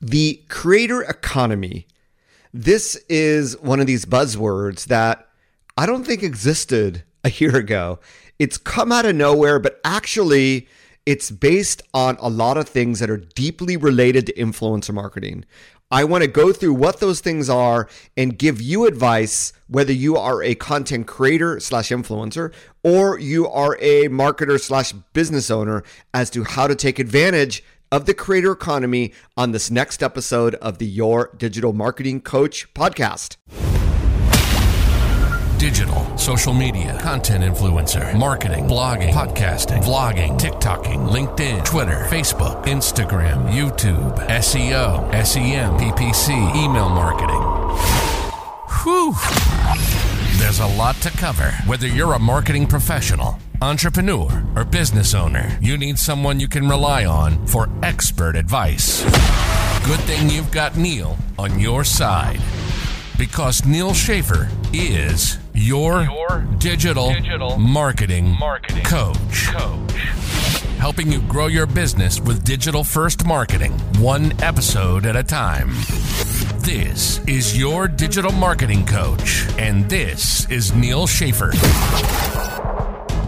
The creator economy. This is one of these buzzwords that I don't think existed a year ago. It's come out of nowhere, but actually, it's based on a lot of things that are deeply related to influencer marketing. I want to go through what those things are and give you advice whether you are a content creator slash influencer or you are a marketer slash business owner as to how to take advantage of the creator economy on this next episode of the Your Digital Marketing Coach podcast digital, social media, content influencer, marketing, blogging, podcasting, vlogging, TikToking, LinkedIn, Twitter, Facebook, Instagram, YouTube, SEO, SEM, PPC, email marketing. Whew. There's a lot to cover. Whether you're a marketing professional, entrepreneur, or business owner, you need someone you can rely on for expert advice. Good thing you've got Neal on your side because Neal Schaffer is your, your digital, digital marketing, marketing coach. coach. Helping you grow your business with digital first marketing, one episode at a time. This is your digital marketing coach, and this is Neal Schaffer.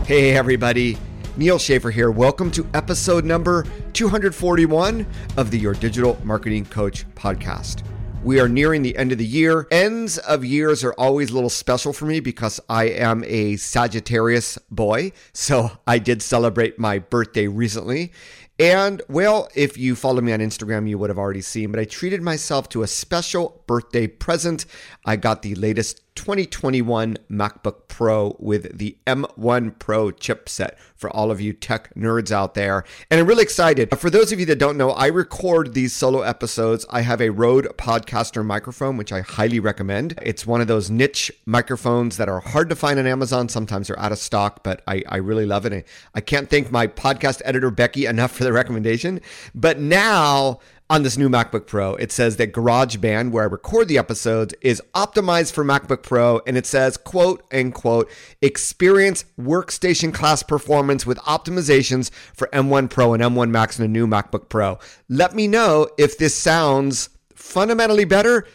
Hey, everybody. Neal Schaffer here. Welcome to episode number 241 of the Your Digital Marketing Coach podcast. We are nearing the end of the year. Ends of years are always a little special for me because I am a Sagittarius boy. So I did celebrate my birthday recently. And well, if you follow me on Instagram, you would have already seen, but I treated myself to a special birthday present. I got the latest 2021 MacBook Pro with the M1 Pro chipset for all of you tech nerds out there. And I'm really excited. For those of you that don't know, I record these solo episodes. I have a Rode Podcaster microphone, which I highly recommend. It's one of those niche microphones that are hard to find on Amazon. Sometimes they're out of stock, but I, I really love it. I can't thank my podcast editor, Becky, enough for the recommendation. But now, on this new MacBook Pro, it says that GarageBand, where I record the episodes, is optimized for MacBook Pro, and it says, quote unquote, experience workstation class performance with optimizations for M1 Pro and M1 Max in a new MacBook Pro. Let me know if this sounds fundamentally better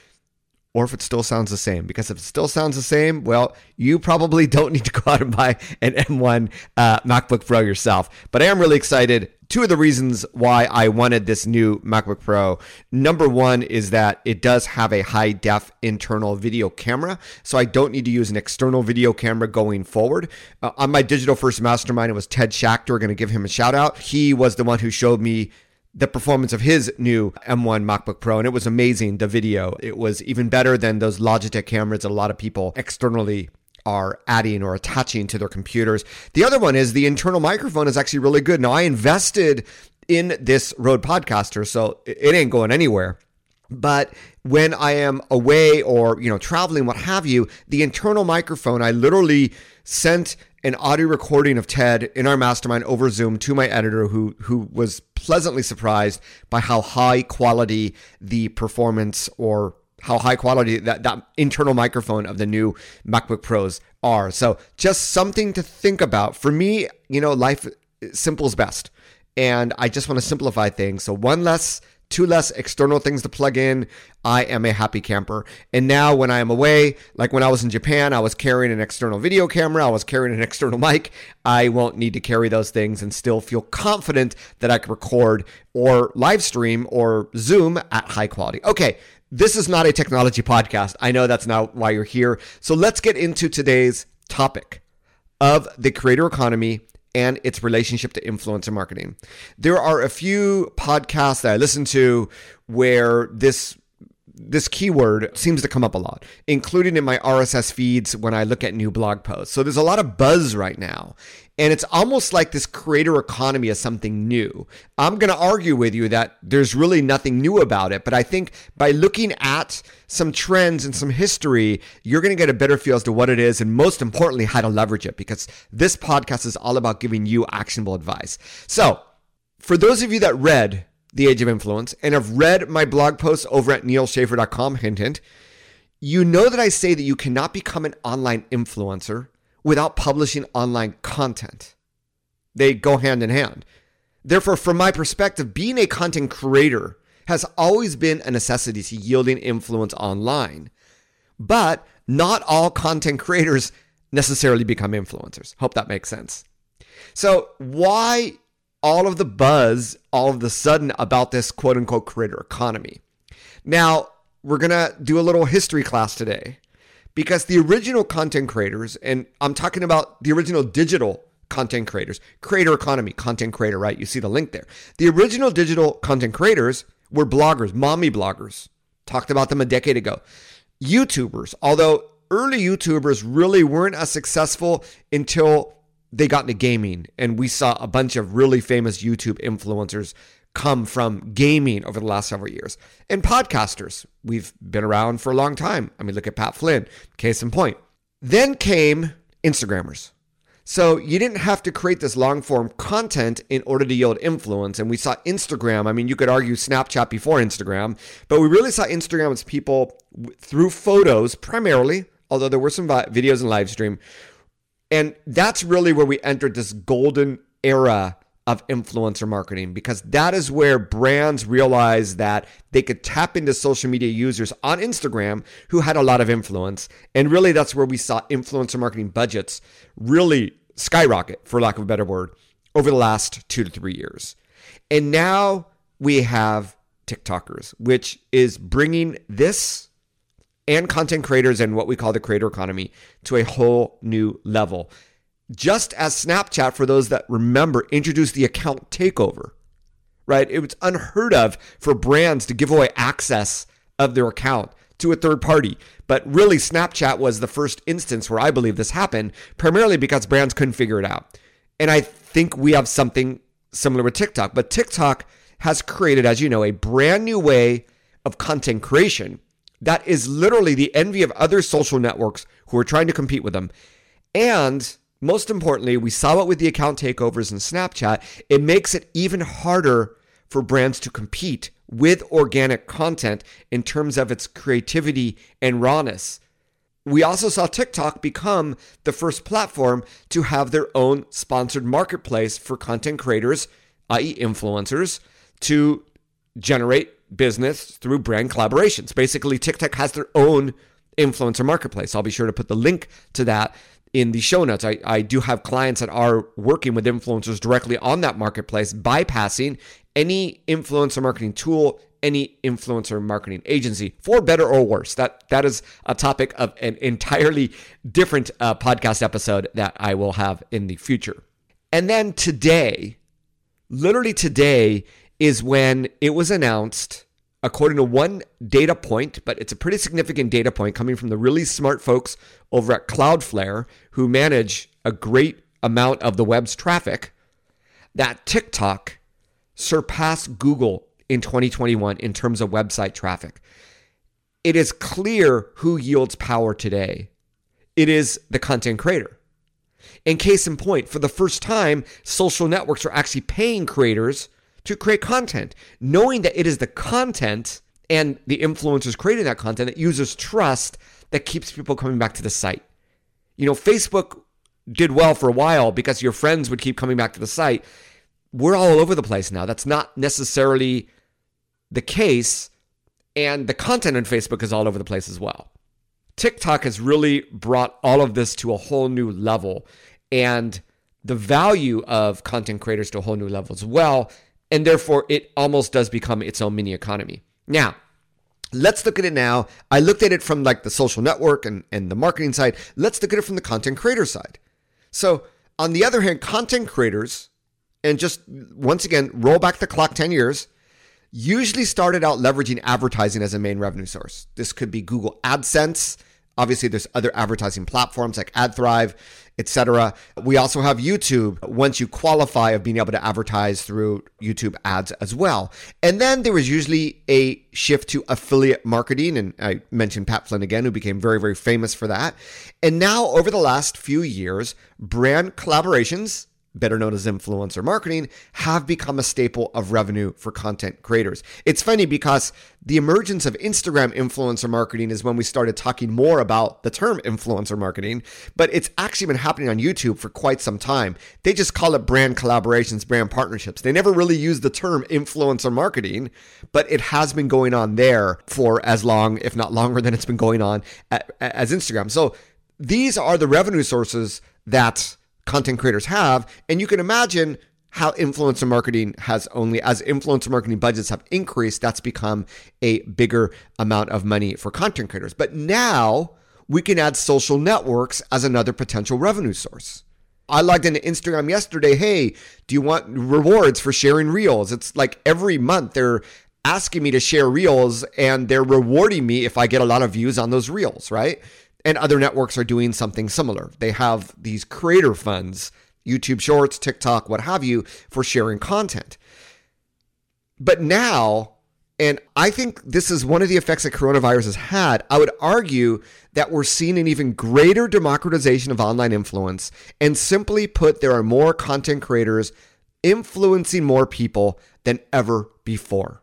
or if it still sounds the same. Because if it still sounds the same, well, you probably don't need to go out and buy an M1 uh, MacBook Pro yourself. But I am really excited two of the reasons why I wanted this new MacBook Pro. Number one is that it does have a high def internal video camera, so I don't need to use an external video camera going forward. Uh, on my digital first mastermind, it was Ted Schachter, going to give him a shout out. He was the one who showed me the performance of his new M1 MacBook Pro, and it was amazing. The video, it was even better than those Logitech cameras that a lot of people externally are adding or attaching to their computers. The other one is the internal microphone is actually really good. Now, I invested in this Rode Podcaster, so it ain't going anywhere. But when I am away or, you know, traveling, what have you, the internal microphone, I literally sent an audio recording of Ted in our mastermind over Zoom to my editor who who was pleasantly surprised by how high quality the performance or how high quality that, that internal microphone of the new MacBook Pros are. So just something to think about. For me, you know, life simple is best. And I just want to simplify things. So one less two less external things to plug in. I am a happy camper. And now, when I am away, like when I was in Japan, I was carrying an external video camera, I was carrying an external mic. I won't need to carry those things and still feel confident that I can record or live stream or Zoom at high quality. Okay, this is not a technology podcast. I know that's not why you're here. So let's get into today's topic of the creator economy and its relationship to influencer marketing. There are a few podcasts that I listen to where this this keyword seems to come up a lot, including in my RSS feeds when I look at new blog posts. So there's a lot of buzz right now. And it's almost like this creator economy is something new. I'm going to argue with you that there's really nothing new about it. But I think by looking at some trends and some history, you're going to get a better feel as to what it is and most importantly, how to leverage it because this podcast is all about giving you actionable advice. So for those of you that read The Age of Influence and have read my blog posts over at nealschaffer.com, hint, hint, you know that I say that you cannot become an online influencer without publishing online content. They go hand in hand. Therefore, from my perspective, being a content creator has always been a necessity to yielding influence online. But not all content creators necessarily become influencers. Hope that makes sense. So, why all of the buzz all of the sudden about this quote unquote creator economy? Now, we're going to do a little history class today because the original content creators, and I'm talking about the original digital content creators, creator economy, content creator, right? You see the link there. The original digital content creators were bloggers, mommy bloggers. Talked about them a decade ago. YouTubers, although early YouTubers really weren't as successful until they got into gaming. And we saw a bunch of really famous YouTube influencers come from gaming over the last several years. And podcasters, we've been around for a long time. I mean, look at Pat Flynn, case in point. Then came Instagrammers. So you didn't have to create this long form content in order to yield influence. And we saw Instagram. I mean, you could argue Snapchat before Instagram, but we really saw Instagram as people through photos primarily, although there were some videos and live stream. And that's really where we entered this golden era of influencer marketing because that is where brands realized that they could tap into social media users on Instagram who had a lot of influence. And really, that's where we saw influencer marketing budgets really skyrocket, for lack of a better word, over the last two to three years. And now we have TikTokers, which is bringing this and content creators and what we call the creator economy to a whole new level just as Snapchat, for those that remember, introduced the account takeover, right? It was unheard of for brands to give away access of their account to a third party. But really, Snapchat was the first instance where I believe this happened, primarily because brands couldn't figure it out. And I think we have something similar with TikTok. But TikTok has created, as you know, a brand new way of content creation that is literally the envy of other social networks who are trying to compete with them. And most importantly, we saw it with the account takeovers in Snapchat. It makes it even harder for brands to compete with organic content in terms of its creativity and rawness. We also saw TikTok become the first platform to have their own sponsored marketplace for content creators, i.e., influencers, to generate business through brand collaborations. Basically, TikTok has their own influencer marketplace. I'll be sure to put the link to that in the show notes. I, I do have clients that are working with influencers directly on that marketplace, bypassing any influencer marketing tool, any influencer marketing agency, for better or worse. That that is a topic of an entirely different uh, podcast episode that I will have in the future. And then today, literally today, is when it was announced according to one data point, but it's a pretty significant data point coming from the really smart folks over at Cloudflare who manage a great amount of the web's traffic, that TikTok surpassed Google in 2021 in terms of website traffic. It is clear who yields power today. It is the content creator. In case in point, for the first time, social networks are actually paying creators to create content, knowing that it is the content and the influencers creating that content that users trust that keeps people coming back to the site. You know, Facebook did well for a while because your friends would keep coming back to the site. We're all over the place now. That's not necessarily the case. And the content on Facebook is all over the place as well. TikTok has really brought all of this to a whole new level and the value of content creators to a whole new level as well and therefore it almost does become its own mini economy. Now, let's look at it now. I looked at it from like the social network and, and the marketing side. Let's look at it from the content creator side. So, on the other hand, content creators, and just once again, roll back the clock 10 years, usually started out leveraging advertising as a main revenue source. This could be Google AdSense. Obviously, there's other advertising platforms like AdThrive etc. We also have YouTube once you qualify of being able to advertise through YouTube ads as well. And then there was usually a shift to affiliate marketing. And I mentioned Pat Flynn again, who became very, very famous for that. And now, over the last few years, brand collaborations better known as influencer marketing, have become a staple of revenue for content creators. It's funny because the emergence of Instagram influencer marketing is when we started talking more about the term influencer marketing, but it's actually been happening on YouTube for quite some time. They just call it brand collaborations, brand partnerships. They never really use the term influencer marketing, but it has been going on there for as long, if not longer than it's been going on at, as Instagram. So these are the revenue sources that content creators have. And you can imagine how influencer marketing has only, as influencer marketing budgets have increased, that's become a bigger amount of money for content creators. But now we can add social networks as another potential revenue source. I logged into Instagram yesterday. Hey, do you want rewards for sharing reels? It's like every month they're asking me to share reels and they're rewarding me if I get a lot of views on those reels, right? And other networks are doing something similar. They have these creator funds, YouTube Shorts, TikTok, what have you, for sharing content. But now, and I think this is one of the effects that coronavirus has had. I would argue that we're seeing an even greater democratization of online influence. And simply put, there are more content creators influencing more people than ever before.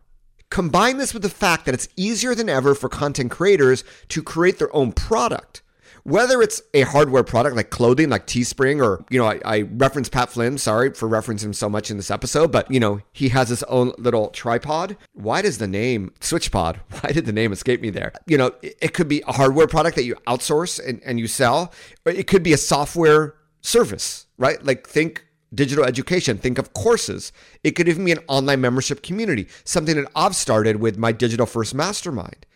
Combine this with the fact that it's easier than ever for content creators to create their own product. Whether it's a hardware product like clothing, like Teespring, or, you know, I, I reference Pat Flynn, sorry for referencing him so much in this episode, but, you know, he has his own little tripod. Why does the name SwitchPod, why did the name escape me there? You know, it, it could be a hardware product that you outsource and, and you sell, or it could be a software service, right? Like think digital education. Think of courses. It could even be an online membership community, something that I've started with my Digital First Mastermind.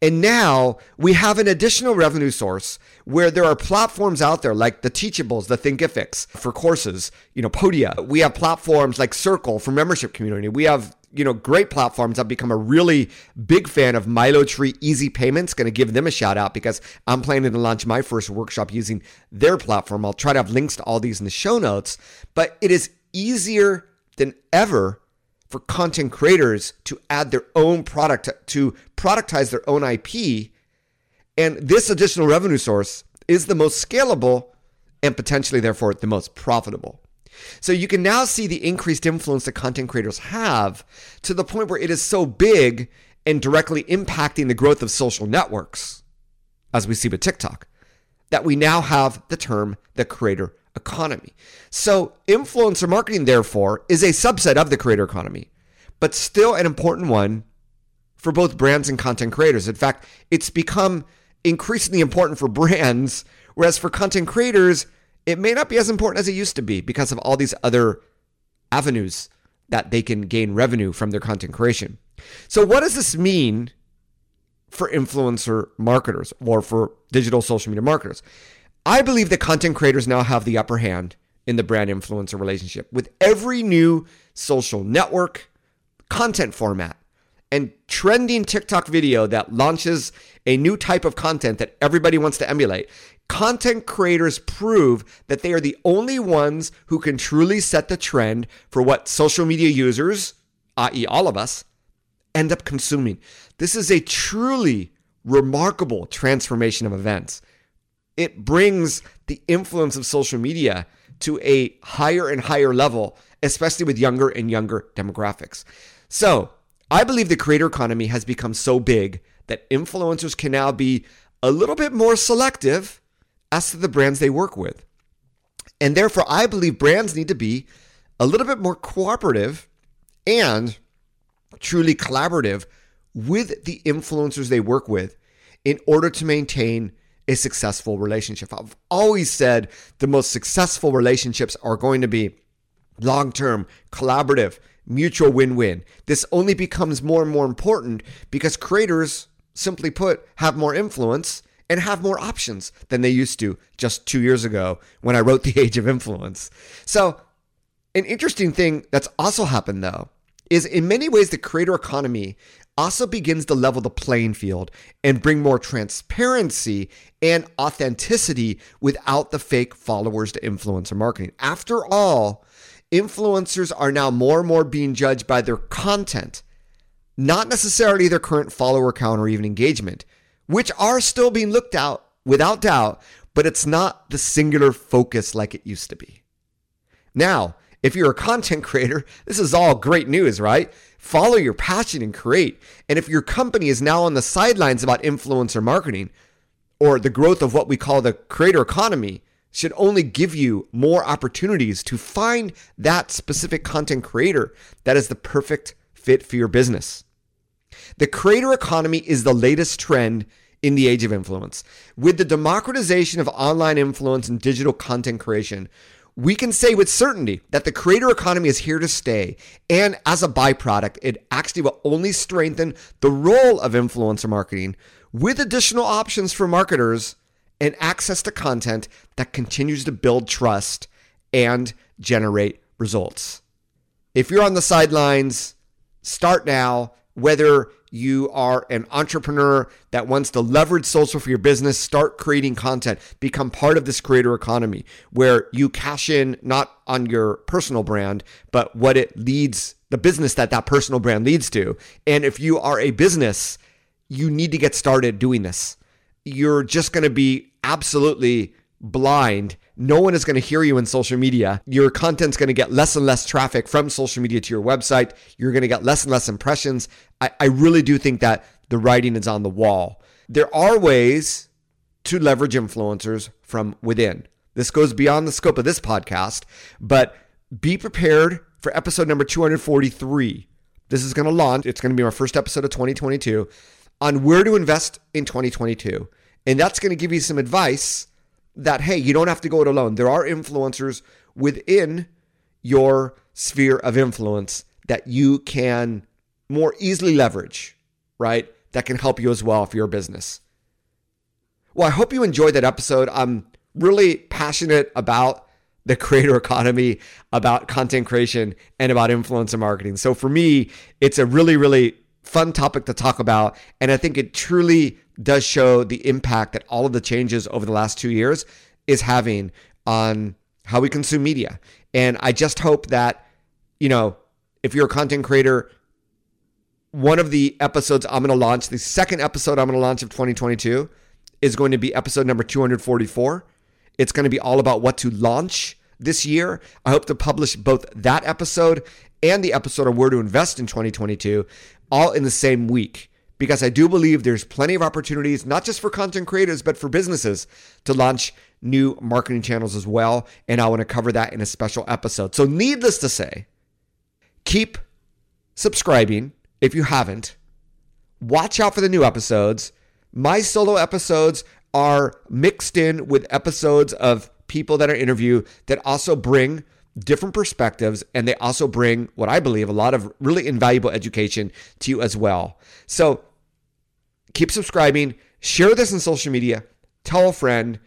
And now we have an additional revenue source where there are platforms out there like the Teachables, the Thinkifics for courses, you know, Podia. We have platforms like Circle for membership community. We have you know, great platforms. I've become a really big fan of MiloTree Easy Payments. Going to give them a shout out because I'm planning to launch my first workshop using their platform. I'll try to have links to all these in the show notes, but it is easier than ever for content creators to add their own product, to productize their own IP. And this additional revenue source is the most scalable and potentially, therefore, the most profitable. So you can now see the increased influence that content creators have to the point where it is so big and directly impacting the growth of social networks, as we see with TikTok, that we now have the term the creator economy. So influencer marketing, therefore, is a subset of the creator economy, but still an important one for both brands and content creators. In fact, it's become increasingly important for brands, whereas for content creators, it may not be as important as it used to be because of all these other avenues that they can gain revenue from their content creation. So, what does this mean for influencer marketers or for digital social media marketers? I believe that content creators now have the upper hand in the brand influencer relationship with every new social network, content format, and trending TikTok video that launches a new type of content that everybody wants to emulate content creators prove that they are the only ones who can truly set the trend for what social media users, i.e., all of us, end up consuming. This is a truly remarkable transformation of events. It brings the influence of social media to a higher and higher level, especially with younger and younger demographics. So, I believe the creator economy has become so big that influencers can now be a little bit more selective as to the brands they work with. And therefore, I believe brands need to be a little bit more cooperative and truly collaborative with the influencers they work with in order to maintain a successful relationship. I've always said the most successful relationships are going to be long term, collaborative, mutual win win. This only becomes more and more important because creators, simply put, have more influence and have more options than they used to just two years ago when I wrote The Age of Influence. So, an interesting thing that's also happened though is in many ways the creator economy also begins to level the playing field and bring more transparency and authenticity without the fake followers to influencer marketing. After all, influencers are now more and more being judged by their content, not necessarily their current follower count or even engagement which are still being looked at without doubt, but it's not the singular focus like it used to be. Now, if you're a content creator, this is all great news, right? Follow your passion and create. And if your company is now on the sidelines about influencer marketing or the growth of what we call the creator economy, should only give you more opportunities to find that specific content creator that is the perfect fit for your business. The creator economy is the latest trend in the age of influence. With the democratization of online influence and digital content creation, we can say with certainty that the creator economy is here to stay. And as a byproduct, it actually will only strengthen the role of influencer marketing with additional options for marketers and access to content that continues to build trust and generate results. If you're on the sidelines, start now. Whether you are an entrepreneur that wants to leverage social for your business, start creating content, become part of this creator economy where you cash in not on your personal brand, but what it leads, the business that that personal brand leads to. And if you are a business, you need to get started doing this. You're just going to be absolutely blind. No one is going to hear you in social media. Your content's going to get less and less traffic from social media to your website. You're going to get less and less impressions. I, I really do think that the writing is on the wall. There are ways to leverage influencers from within. This goes beyond the scope of this podcast, but be prepared for episode number 243. This is going to launch. It's going to be our first episode of 2022 on where to invest in 2022. And that's going to give you some advice that, hey, you don't have to go it alone. There are influencers within your sphere of influence that you can more easily leverage, right? That can help you as well for your business. Well, I hope you enjoyed that episode. I'm really passionate about the creator economy, about content creation, and about influencer marketing. So for me, it's a really, really fun topic to talk about. And I think it truly does show the impact that all of the changes over the last two years is having on how we consume media. And I just hope that, you know, if you're a content creator, one of the episodes I'm going to launch, the second episode I'm going to launch of 2022 is going to be episode number 244. It's going to be all about what to launch this year. I hope to publish both that episode and the episode on where to invest in 2022 all in the same week because I do believe there's plenty of opportunities, not just for content creators, but for businesses to launch new marketing channels as well. And I want to cover that in a special episode. So, needless to say, keep subscribing if you haven't. Watch out for the new episodes. My solo episodes are mixed in with episodes of people that I interview that also bring different perspectives and they also bring what I believe a lot of really invaluable education to you as well. So keep subscribing, share this on social media, tell a friend.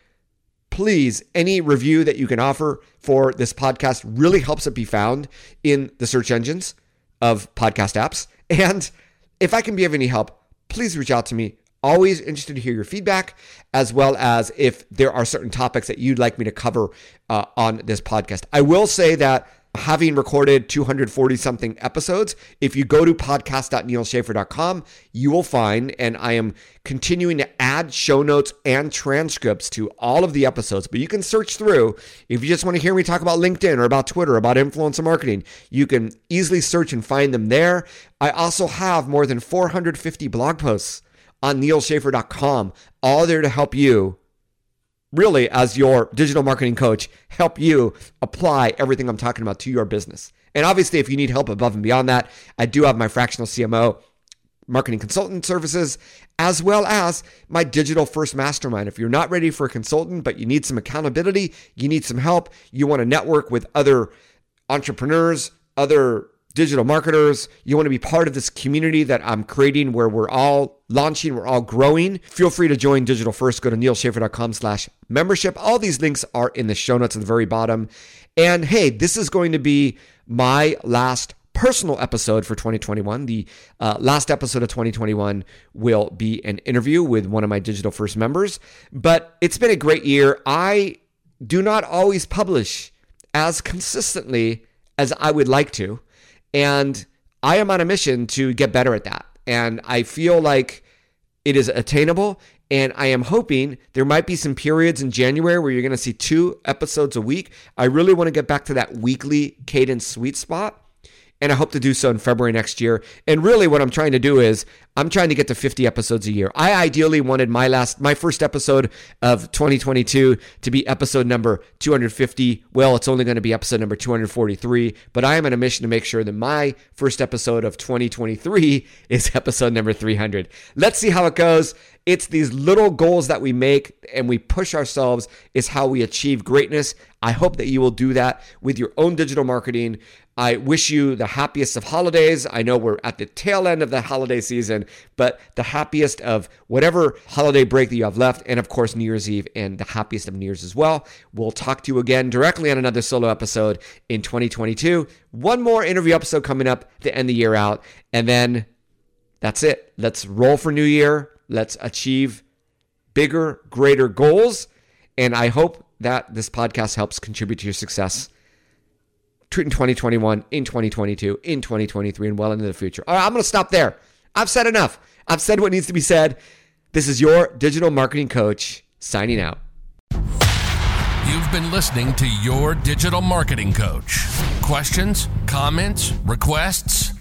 Please, any review that you can offer for this podcast really helps it be found in the search engines of podcast apps. And if I can be of any help, please reach out to me. Always interested to hear your feedback, as well as if there are certain topics that you'd like me to cover uh, on this podcast. I will say that having recorded 240 something episodes, if you go to podcast.nealschaffer.com, you will find, and I am continuing to add show notes and transcripts to all of the episodes, but you can search through. If you just want to hear me talk about LinkedIn or about Twitter, about influencer marketing, you can easily search and find them there. I also have more than 450 blog posts on nealschaffer.com, all there to help you really as your digital marketing coach help you apply everything I'm talking about to your business. And obviously, if you need help above and beyond that, I do have my fractional CMO marketing consultant services, as well as my digital first mastermind. If you're not ready for a consultant, but you need some accountability, you need some help, you want to network with other entrepreneurs, other digital marketers, you want to be part of this community that I'm creating where we're all launching, we're all growing, feel free to join Digital First. Go to nealschaffer.com slash membership. All these links are in the show notes at the very bottom. And hey, this is going to be my last personal episode for 2021. The uh, last episode of 2021 will be an interview with one of my Digital First members. But it's been a great year. I do not always publish as consistently as I would like to. And I am on a mission to get better at that. And I feel like it is attainable And I am hoping there might be some periods in January where you're going to see two episodes a week. I really want to get back to that weekly cadence sweet spot and I hope to do so in February next year. And really, what I'm trying to do is I'm trying to get to 50 episodes a year. I ideally wanted my last, my first episode of 2022 to be episode number 250. Well, it's only going to be episode number 243, but I am on a mission to make sure that my first episode of 2023 is episode number 300. Let's see how it goes. It's these little goals that we make and we push ourselves is how we achieve greatness. I hope that you will do that with your own digital marketing. I wish you the happiest of holidays. I know we're at the tail end of the holiday season, but the happiest of whatever holiday break that you have left, and of course, New Year's Eve, and the happiest of New Year's as well. We'll talk to you again directly on another solo episode in 2022. One more interview episode coming up to end the year out, and then that's it. Let's roll for New Year. Let's achieve bigger, greater goals. And I hope that this podcast helps contribute to your success in 2021, in 2022, in 2023, and well into the future. All right, I'm going to stop there. I've said enough. I've said what needs to be said. This is your digital marketing coach signing out. You've been listening to Your Digital Marketing Coach. Questions, comments, requests?